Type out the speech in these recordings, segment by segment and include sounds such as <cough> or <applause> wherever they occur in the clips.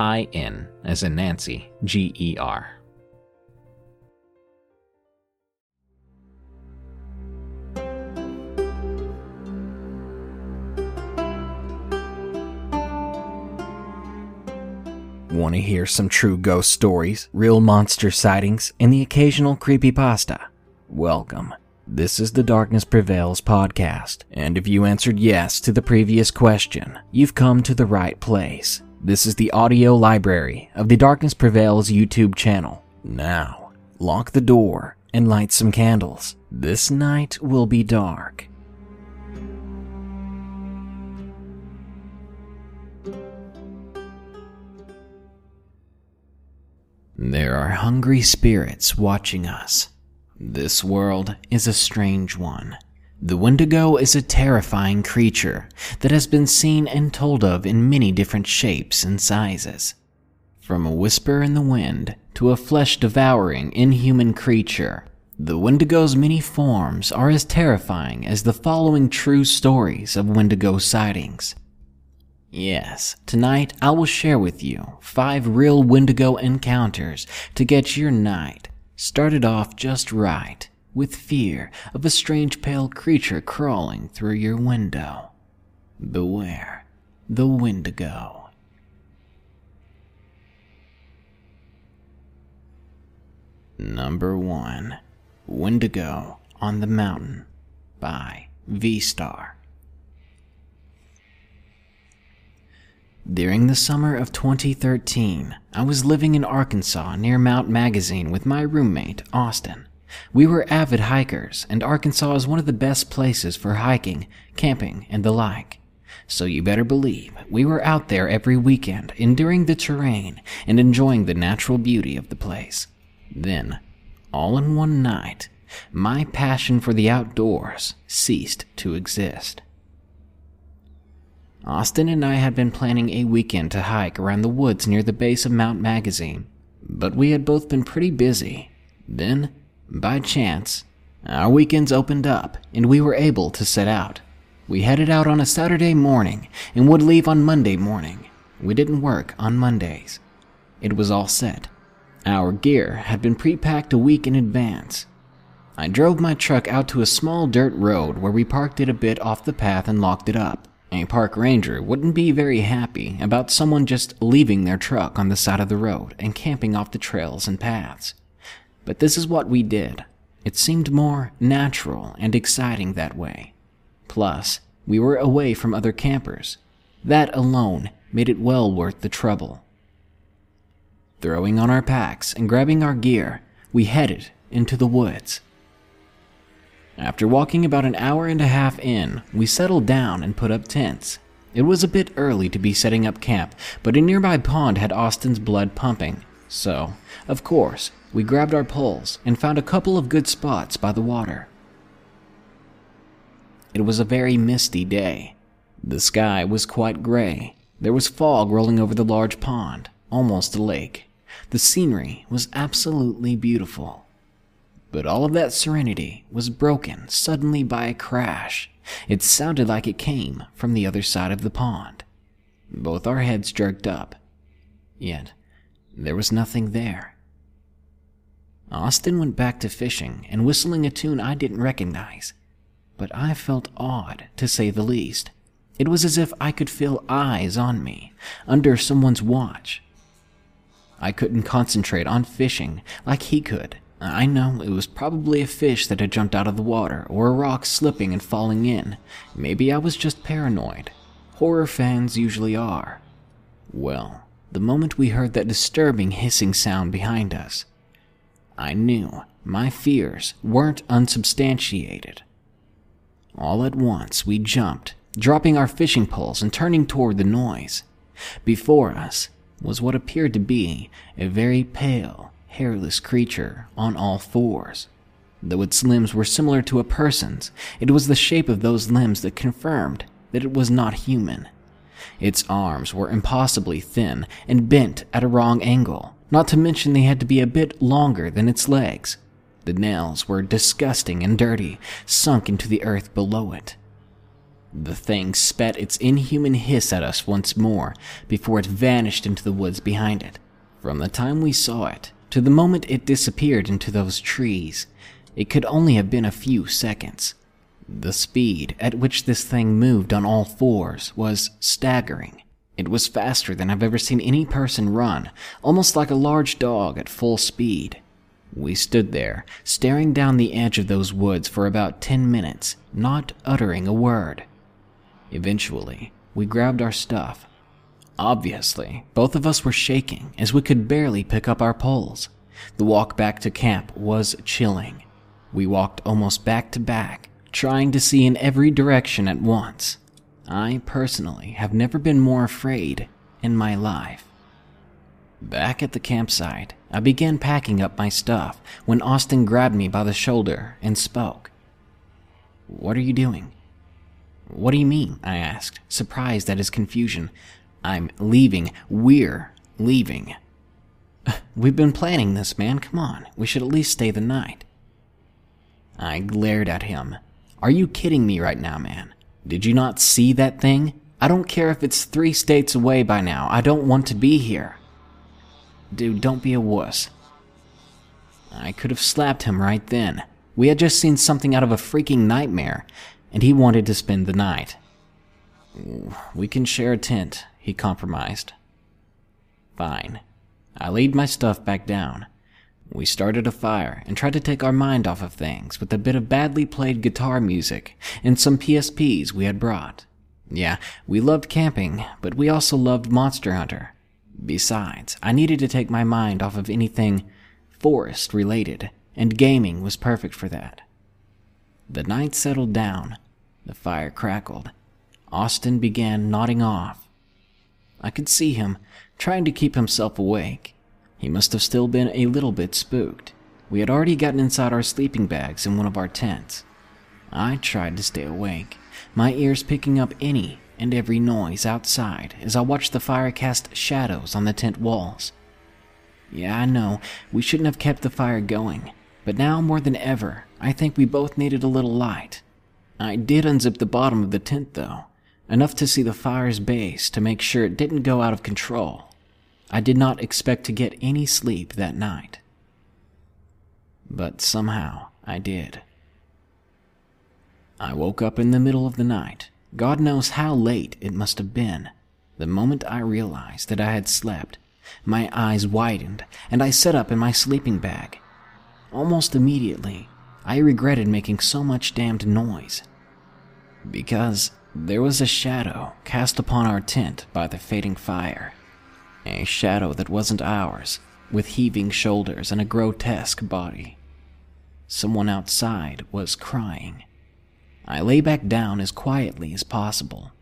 I N as in Nancy, G E R. Want to hear some true ghost stories, real monster sightings, and the occasional creepypasta? Welcome. This is the Darkness Prevails podcast, and if you answered yes to the previous question, you've come to the right place. This is the audio library of the Darkness Prevails YouTube channel. Now, lock the door and light some candles. This night will be dark. There are hungry spirits watching us. This world is a strange one. The Wendigo is a terrifying creature that has been seen and told of in many different shapes and sizes. From a whisper in the wind to a flesh devouring inhuman creature, the Wendigo's many forms are as terrifying as the following true stories of Wendigo sightings. Yes, tonight I will share with you five real Wendigo encounters to get your night started off just right with fear of a strange pale creature crawling through your window. Beware the Wendigo. Number 1 Wendigo on the Mountain by V Star. During the summer of 2013, I was living in Arkansas near Mount Magazine with my roommate, Austin. We were avid hikers, and Arkansas is one of the best places for hiking, camping, and the like. So you better believe we were out there every weekend, enduring the terrain and enjoying the natural beauty of the place. Then, all in one night, my passion for the outdoors ceased to exist. Austin and I had been planning a weekend to hike around the woods near the base of Mount Magazine, but we had both been pretty busy. Then, by chance, our weekends opened up and we were able to set out. We headed out on a Saturday morning and would leave on Monday morning. We didn't work on Mondays. It was all set. Our gear had been pre packed a week in advance. I drove my truck out to a small dirt road where we parked it a bit off the path and locked it up. A park ranger wouldn't be very happy about someone just leaving their truck on the side of the road and camping off the trails and paths. But this is what we did. It seemed more natural and exciting that way. Plus, we were away from other campers. That alone made it well worth the trouble. Throwing on our packs and grabbing our gear, we headed into the woods. After walking about an hour and a half in, we settled down and put up tents. It was a bit early to be setting up camp, but a nearby pond had Austin's blood pumping. So, of course, we grabbed our poles and found a couple of good spots by the water. It was a very misty day. The sky was quite gray. There was fog rolling over the large pond, almost a lake. The scenery was absolutely beautiful. But all of that serenity was broken suddenly by a crash. It sounded like it came from the other side of the pond. Both our heads jerked up. Yet, there was nothing there. Austin went back to fishing and whistling a tune I didn't recognize, but I felt awed, to say the least. It was as if I could feel eyes on me, under someone's watch. I couldn't concentrate on fishing like he could. I know it was probably a fish that had jumped out of the water, or a rock slipping and falling in. Maybe I was just paranoid. Horror fans usually are. Well, the moment we heard that disturbing hissing sound behind us, I knew my fears weren't unsubstantiated. All at once, we jumped, dropping our fishing poles and turning toward the noise. Before us was what appeared to be a very pale, hairless creature on all fours. Though its limbs were similar to a person's, it was the shape of those limbs that confirmed that it was not human. Its arms were impossibly thin and bent at a wrong angle, not to mention they had to be a bit longer than its legs. The nails were disgusting and dirty, sunk into the earth below it. The thing spat its inhuman hiss at us once more before it vanished into the woods behind it. From the time we saw it to the moment it disappeared into those trees, it could only have been a few seconds. The speed at which this thing moved on all fours was staggering. It was faster than I've ever seen any person run, almost like a large dog at full speed. We stood there, staring down the edge of those woods for about ten minutes, not uttering a word. Eventually, we grabbed our stuff. Obviously, both of us were shaking as we could barely pick up our poles. The walk back to camp was chilling. We walked almost back to back, trying to see in every direction at once. I personally have never been more afraid in my life. Back at the campsite, I began packing up my stuff when Austin grabbed me by the shoulder and spoke. What are you doing? What do you mean? I asked, surprised at his confusion. I'm leaving. We're leaving. <laughs> We've been planning this, man. Come on. We should at least stay the night. I glared at him. Are you kidding me right now, man? Did you not see that thing? I don't care if it's three states away by now. I don't want to be here. Dude, don't be a wuss. I could have slapped him right then. We had just seen something out of a freaking nightmare, and he wanted to spend the night. We can share a tent, he compromised. Fine. I laid my stuff back down. We started a fire and tried to take our mind off of things with a bit of badly played guitar music and some PSPs we had brought. Yeah, we loved camping, but we also loved Monster Hunter. Besides, I needed to take my mind off of anything forest related, and gaming was perfect for that. The night settled down, the fire crackled. Austin began nodding off. I could see him trying to keep himself awake. He must have still been a little bit spooked. We had already gotten inside our sleeping bags in one of our tents. I tried to stay awake, my ears picking up any and every noise outside as I watched the fire cast shadows on the tent walls. Yeah, I know, we shouldn't have kept the fire going, but now more than ever, I think we both needed a little light. I did unzip the bottom of the tent though, enough to see the fire's base to make sure it didn't go out of control. I did not expect to get any sleep that night. But somehow I did. I woke up in the middle of the night. God knows how late it must have been. The moment I realized that I had slept, my eyes widened and I sat up in my sleeping bag. Almost immediately, I regretted making so much damned noise. Because there was a shadow cast upon our tent by the fading fire. A shadow that wasn't ours, with heaving shoulders and a grotesque body. Someone outside was crying. I lay back down as quietly as possible.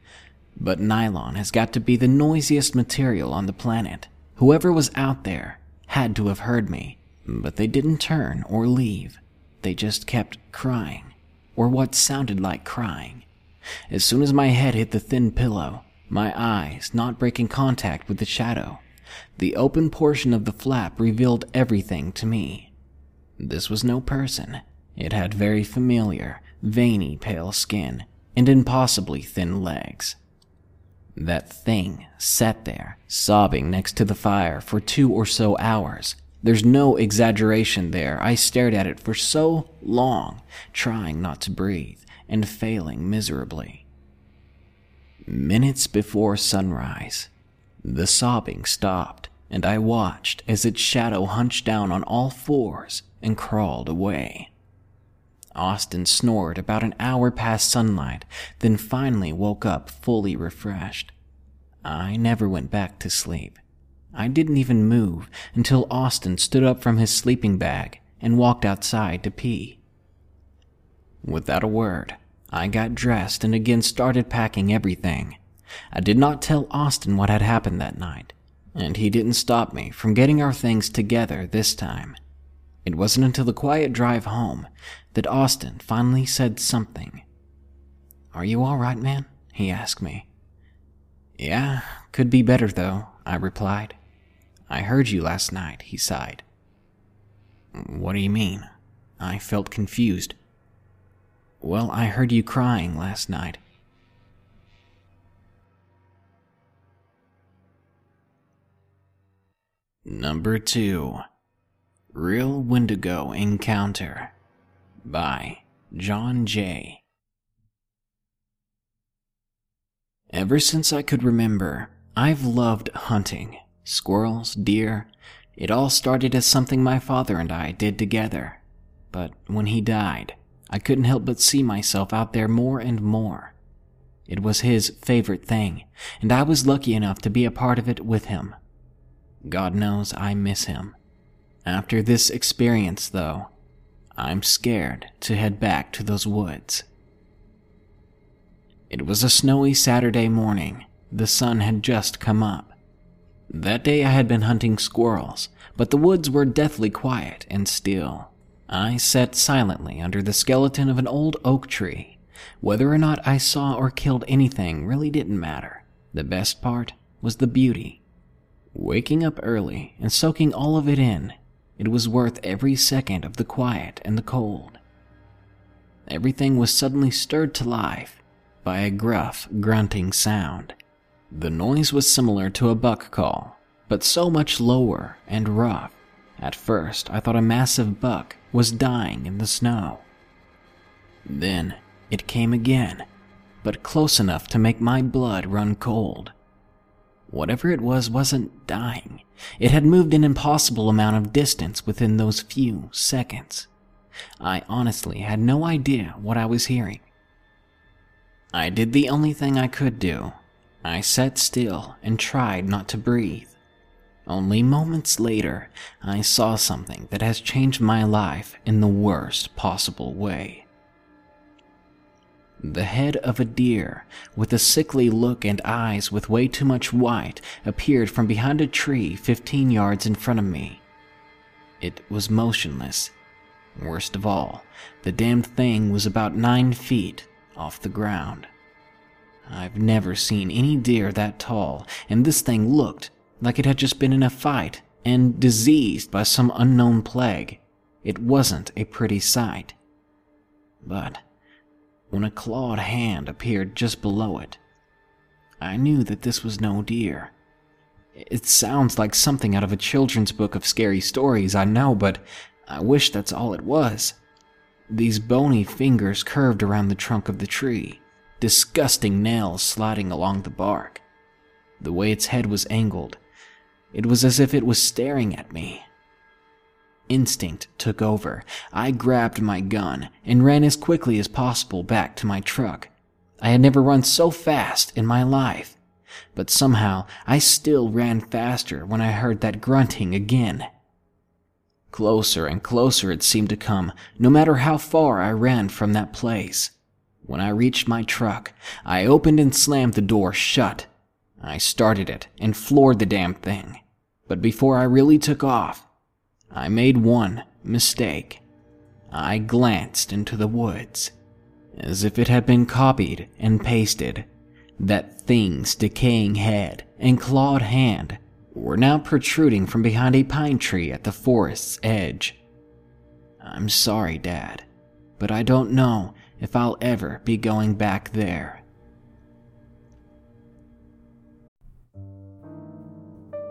But nylon has got to be the noisiest material on the planet. Whoever was out there had to have heard me, but they didn't turn or leave. They just kept crying, or what sounded like crying. As soon as my head hit the thin pillow, my eyes not breaking contact with the shadow, the open portion of the flap revealed everything to me. This was no person. It had very familiar, veiny pale skin and impossibly thin legs. That thing sat there, sobbing next to the fire for two or so hours. There's no exaggeration there. I stared at it for so long, trying not to breathe and failing miserably. Minutes before sunrise, the sobbing stopped, and I watched as its shadow hunched down on all fours and crawled away. Austin snored about an hour past sunlight, then finally woke up fully refreshed. I never went back to sleep. I didn't even move until Austin stood up from his sleeping bag and walked outside to pee. Without a word, I got dressed and again started packing everything. I did not tell Austin what had happened that night, and he didn't stop me from getting our things together this time. It wasn't until the quiet drive home that Austin finally said something. Are you all right, man? He asked me. Yeah, could be better though, I replied. I heard you last night, he sighed. What do you mean? I felt confused. Well, I heard you crying last night. Number 2 Real Wendigo Encounter by John Jay. Ever since I could remember, I've loved hunting squirrels, deer. It all started as something my father and I did together. But when he died, I couldn't help but see myself out there more and more. It was his favorite thing, and I was lucky enough to be a part of it with him. God knows I miss him. After this experience, though, I'm scared to head back to those woods. It was a snowy Saturday morning. The sun had just come up. That day I had been hunting squirrels, but the woods were deathly quiet and still. I sat silently under the skeleton of an old oak tree. Whether or not I saw or killed anything really didn't matter. The best part was the beauty. Waking up early and soaking all of it in, it was worth every second of the quiet and the cold. Everything was suddenly stirred to life by a gruff, grunting sound. The noise was similar to a buck call, but so much lower and rough. At first, I thought a massive buck was dying in the snow. Then it came again, but close enough to make my blood run cold. Whatever it was wasn't dying. It had moved an impossible amount of distance within those few seconds. I honestly had no idea what I was hearing. I did the only thing I could do. I sat still and tried not to breathe. Only moments later, I saw something that has changed my life in the worst possible way. The head of a deer, with a sickly look and eyes with way too much white, appeared from behind a tree 15 yards in front of me. It was motionless. Worst of all, the damned thing was about 9 feet off the ground. I've never seen any deer that tall, and this thing looked like it had just been in a fight and diseased by some unknown plague. It wasn't a pretty sight. But when a clawed hand appeared just below it, I knew that this was no deer. It sounds like something out of a children's book of scary stories, I know, but I wish that's all it was. These bony fingers curved around the trunk of the tree, disgusting nails sliding along the bark. The way its head was angled, it was as if it was staring at me. Instinct took over. I grabbed my gun and ran as quickly as possible back to my truck. I had never run so fast in my life, but somehow I still ran faster when I heard that grunting again. Closer and closer it seemed to come, no matter how far I ran from that place. When I reached my truck, I opened and slammed the door shut. I started it and floored the damn thing. But before I really took off, I made one mistake. I glanced into the woods, as if it had been copied and pasted. That thing's decaying head and clawed hand were now protruding from behind a pine tree at the forest's edge. I'm sorry, Dad, but I don't know if I'll ever be going back there.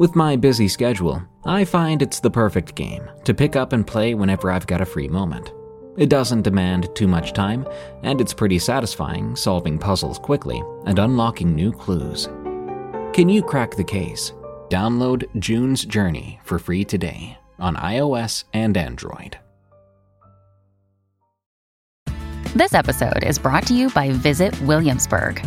With my busy schedule, I find it's the perfect game to pick up and play whenever I've got a free moment. It doesn't demand too much time, and it's pretty satisfying solving puzzles quickly and unlocking new clues. Can you crack the case? Download June's Journey for free today on iOS and Android. This episode is brought to you by Visit Williamsburg.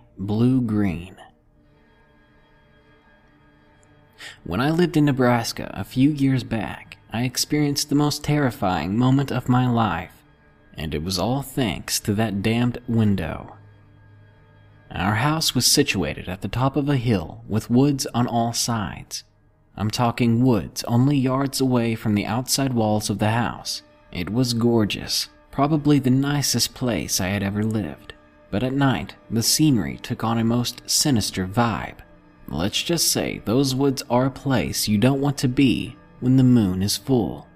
Blue Green. When I lived in Nebraska a few years back, I experienced the most terrifying moment of my life, and it was all thanks to that damned window. Our house was situated at the top of a hill with woods on all sides. I'm talking woods only yards away from the outside walls of the house. It was gorgeous, probably the nicest place I had ever lived but at night, the scenery took on a most sinister vibe. Let's just say those woods are a place you don't want to be when the moon is full.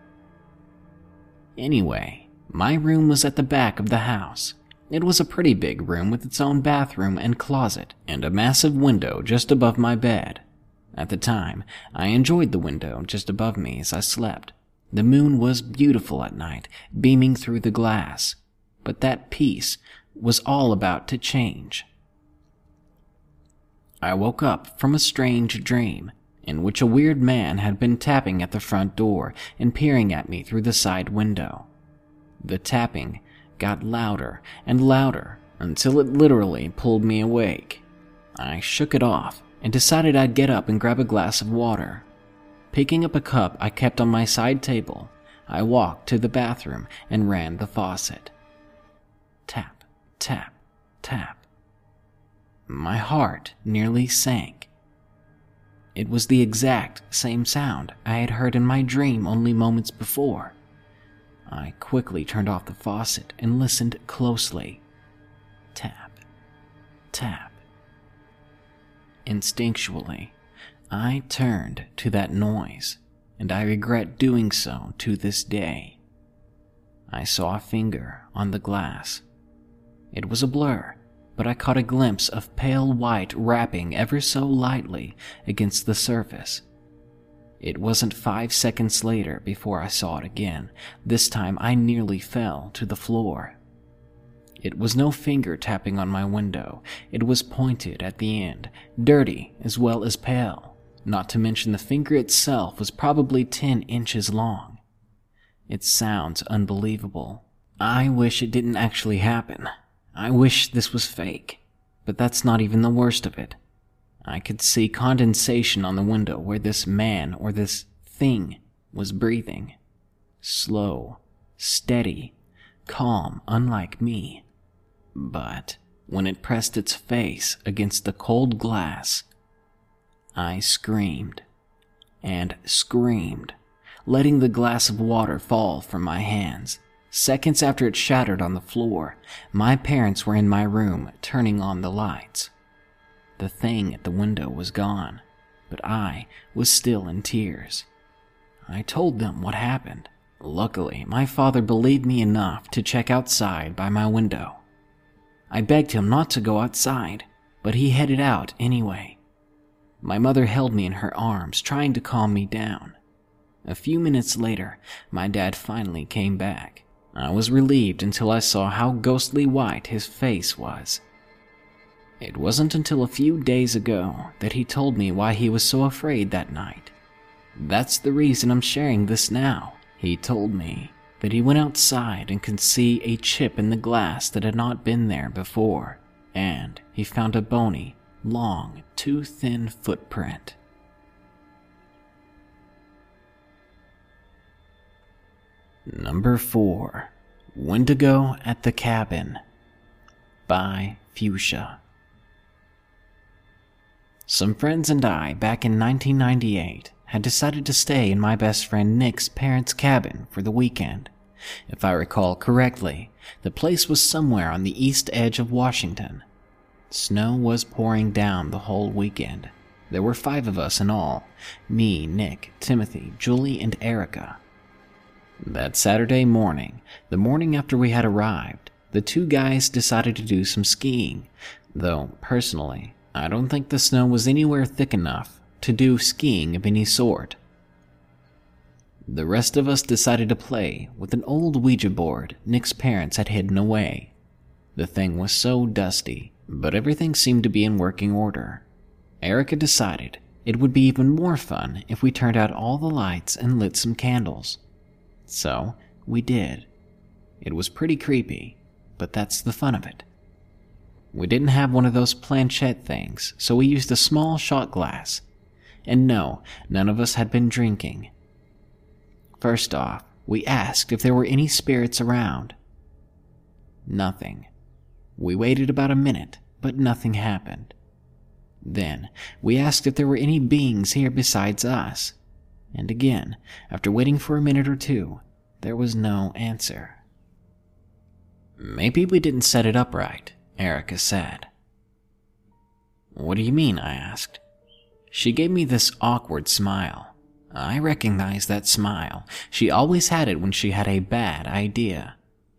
Anyway, my room was at the back of the house. It was a pretty big room with its own bathroom and closet, and a massive window just above my bed. At the time, I enjoyed the window just above me as I slept. The moon was beautiful at night, beaming through the glass. But that peace was all about to change. I woke up from a strange dream in which a weird man had been tapping at the front door and peering at me through the side window. The tapping got louder and louder until it literally pulled me awake. I shook it off and decided I'd get up and grab a glass of water. Picking up a cup I kept on my side table, I walked to the bathroom and ran the faucet. Tap tap, tap. My heart nearly sank. It was the exact same sound I had heard in my dream only moments before. I quickly turned off the faucet and listened closely. Tap, tap. Instinctually, I turned to that noise, and I regret doing so to this day. I saw a finger on the glass it was a blur, but I caught a glimpse of pale white rapping ever so lightly against the surface. It wasn't five seconds later before I saw it again. This time I nearly fell to the floor. It was no finger tapping on my window. It was pointed at the end, dirty as well as pale. Not to mention the finger itself was probably 10 inches long. It sounds unbelievable, I wish it didn't actually happen. I wish this was fake. But that's not even the worst of it. I could see condensation on the window where this man or this thing was breathing. Slow, steady, calm, unlike me. But when it pressed its face against the cold glass, I screamed and screamed, letting the glass of water fall from my hands. Seconds after it shattered on the floor, my parents were in my room turning on the lights. The thing at the window was gone, but I was still in tears. I told them what happened. Luckily, my father believed me enough to check outside by my window. I begged him not to go outside, but he headed out anyway. My mother held me in her arms, trying to calm me down. A few minutes later, my dad finally came back. I was relieved until I saw how ghostly white his face was. It wasn't until a few days ago that he told me why he was so afraid that night. That's the reason I'm sharing this now. He told me that he went outside and could see a chip in the glass that had not been there before, and he found a bony, long, too thin footprint. Number 4 Wendigo at the Cabin by Fuchsia. Some friends and I, back in 1998, had decided to stay in my best friend Nick's parents' cabin for the weekend. If I recall correctly, the place was somewhere on the east edge of Washington. Snow was pouring down the whole weekend. There were five of us in all me, Nick, Timothy, Julie, and Erica. That Saturday morning, the morning after we had arrived, the two guys decided to do some skiing, though, personally, I don't think the snow was anywhere thick enough to do skiing of any sort. The rest of us decided to play with an old Ouija board Nick's parents had hidden away. The thing was so dusty, but everything seemed to be in working order. Erica decided it would be even more fun if we turned out all the lights and lit some candles. So, we did. It was pretty creepy, but that's the fun of it. We didn't have one of those planchette things, so we used a small shot glass. And no, none of us had been drinking. First off, we asked if there were any spirits around. Nothing. We waited about a minute, but nothing happened. Then, we asked if there were any beings here besides us. And again, after waiting for a minute or two, there was no answer. Maybe we didn't set it up right, Erica said. What do you mean? I asked. She gave me this awkward smile. I recognized that smile. She always had it when she had a bad idea.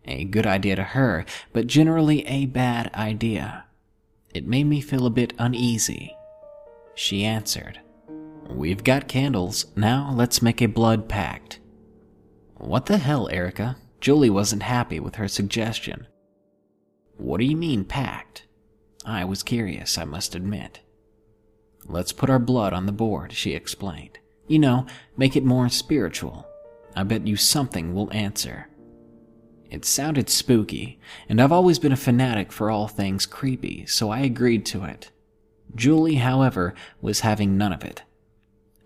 A good idea to her, but generally a bad idea. It made me feel a bit uneasy. She answered, We've got candles. Now let's make a blood pact. What the hell, Erica? Julie wasn't happy with her suggestion. What do you mean, pact? I was curious, I must admit. Let's put our blood on the board, she explained. You know, make it more spiritual. I bet you something will answer. It sounded spooky, and I've always been a fanatic for all things creepy, so I agreed to it. Julie, however, was having none of it.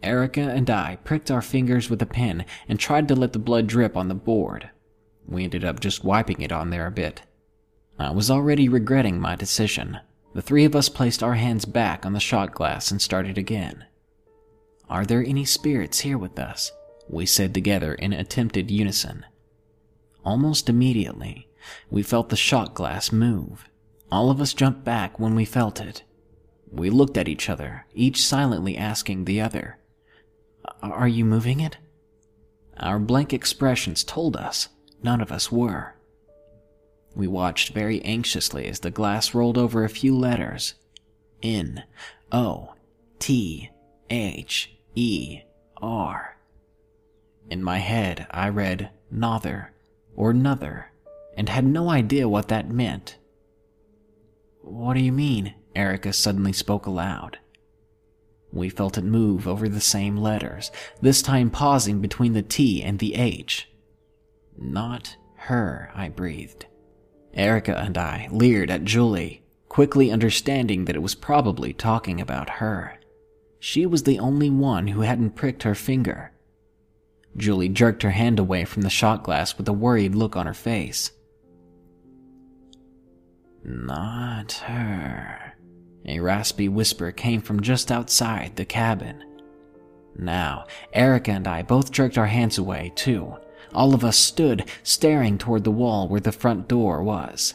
Erica and I pricked our fingers with a pen and tried to let the blood drip on the board. We ended up just wiping it on there a bit. I was already regretting my decision. The three of us placed our hands back on the shot glass and started again. Are there any spirits here with us? We said together in attempted unison. Almost immediately, we felt the shot glass move. All of us jumped back when we felt it. We looked at each other, each silently asking the other, Are you moving it? Our blank expressions told us none of us were. We watched very anxiously as the glass rolled over a few letters N O T H E R. In my head, I read Nother or Nother and had no idea what that meant. What do you mean? Erica suddenly spoke aloud. We felt it move over the same letters, this time pausing between the T and the H. Not her, I breathed. Erica and I leered at Julie, quickly understanding that it was probably talking about her. She was the only one who hadn't pricked her finger. Julie jerked her hand away from the shot glass with a worried look on her face. Not her. A raspy whisper came from just outside the cabin. Now, Erica and I both jerked our hands away, too. All of us stood, staring toward the wall where the front door was.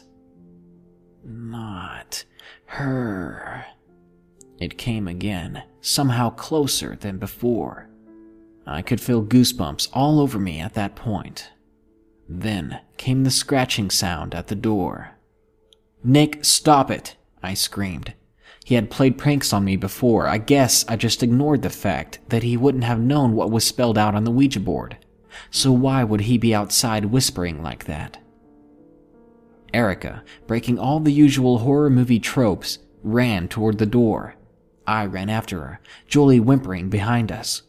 Not her. It came again, somehow closer than before. I could feel goosebumps all over me at that point. Then came the scratching sound at the door. Nick, stop it! I screamed. He had played pranks on me before. I guess I just ignored the fact that he wouldn't have known what was spelled out on the Ouija board. So why would he be outside whispering like that? Erica, breaking all the usual horror movie tropes, ran toward the door. I ran after her, Julie whimpering behind us.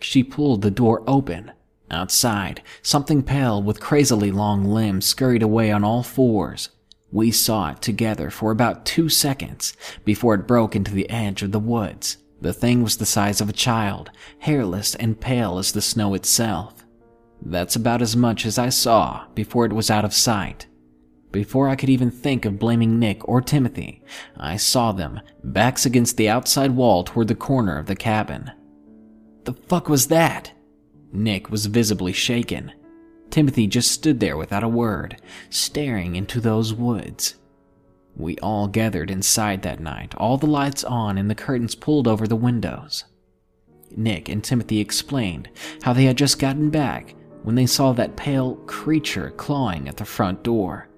She pulled the door open. Outside, something pale with crazily long limbs scurried away on all fours. We saw it together for about two seconds before it broke into the edge of the woods. The thing was the size of a child, hairless and pale as the snow itself. That's about as much as I saw before it was out of sight. Before I could even think of blaming Nick or Timothy, I saw them, backs against the outside wall toward the corner of the cabin. The fuck was that? Nick was visibly shaken. Timothy just stood there without a word, staring into those woods. We all gathered inside that night, all the lights on and the curtains pulled over the windows. Nick and Timothy explained how they had just gotten back when they saw that pale creature clawing at the front door.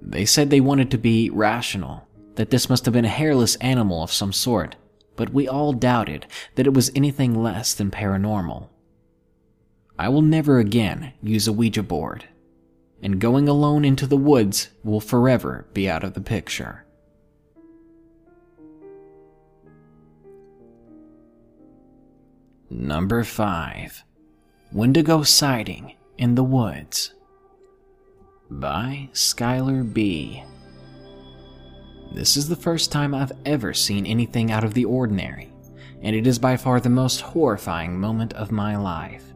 They said they wanted to be rational, that this must have been a hairless animal of some sort, but we all doubted that it was anything less than paranormal. I will never again use a Ouija board, and going alone into the woods will forever be out of the picture. Number 5 Wendigo Sighting in the Woods by Skylar B. This is the first time I've ever seen anything out of the ordinary, and it is by far the most horrifying moment of my life.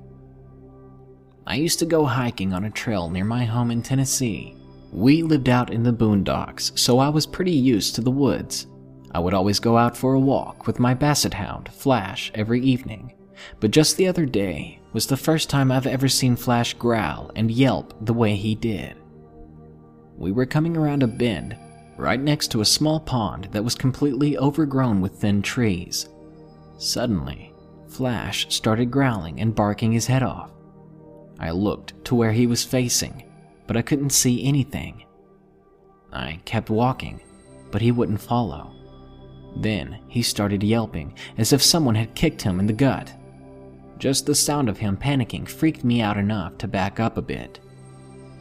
I used to go hiking on a trail near my home in Tennessee. We lived out in the boondocks, so I was pretty used to the woods. I would always go out for a walk with my basset hound, Flash, every evening. But just the other day was the first time I've ever seen Flash growl and yelp the way he did. We were coming around a bend, right next to a small pond that was completely overgrown with thin trees. Suddenly, Flash started growling and barking his head off. I looked to where he was facing, but I couldn't see anything. I kept walking, but he wouldn't follow. Then he started yelping as if someone had kicked him in the gut. Just the sound of him panicking freaked me out enough to back up a bit.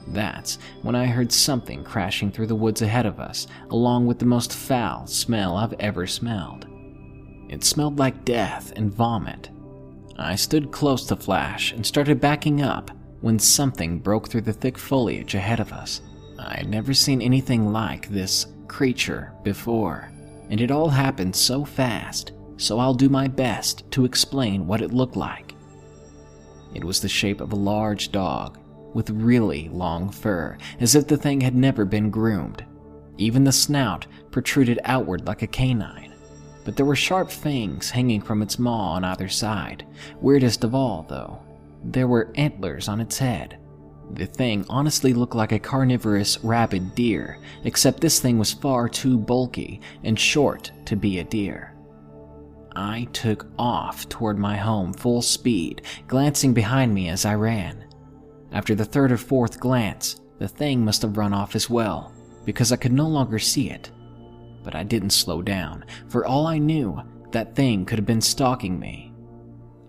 That's when I heard something crashing through the woods ahead of us, along with the most foul smell I've ever smelled. It smelled like death and vomit, I stood close to Flash and started backing up when something broke through the thick foliage ahead of us. I had never seen anything like this creature before, and it all happened so fast, so I'll do my best to explain what it looked like. It was the shape of a large dog with really long fur, as if the thing had never been groomed. Even the snout protruded outward like a canine but there were sharp fangs hanging from its maw on either side. Weirdest of all, though, there were antlers on its head. The thing honestly looked like a carnivorous rabid deer, except this thing was far too bulky and short to be a deer. I took off toward my home full speed, glancing behind me as I ran. After the third or fourth glance, the thing must have run off as well, because I could no longer see it but I didn't slow down. For all I knew, that thing could have been stalking me.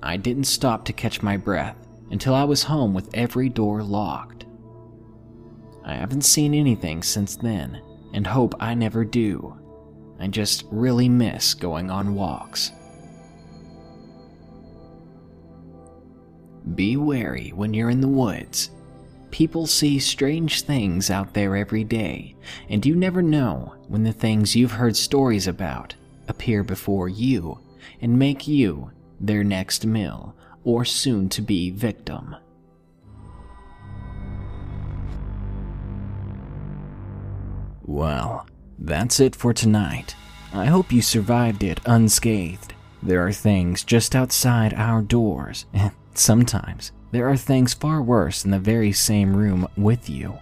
I didn't stop to catch my breath until I was home with every door locked. I haven't seen anything since then, and hope I never do. I just really miss going on walks. Be wary when you're in the woods. People see strange things out there every day, and you never know when the things you've heard stories about appear before you and make you their next meal or soon to be victim. Well, that's it for tonight. I hope you survived it unscathed. There are things just outside our doors, <laughs> and sometimes there are things far worse in the very same room with you.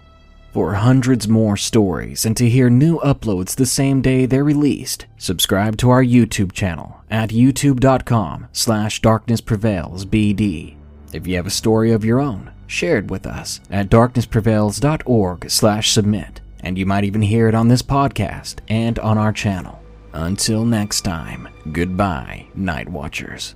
For hundreds more stories and to hear new uploads the same day they're released, subscribe to our YouTube channel at youtube.com slash darknessprevailsbd. If you have a story of your own, share it with us at darknessprevails.org slash submit, and you might even hear it on this podcast and on our channel. Until next time, goodbye, Night Watchers.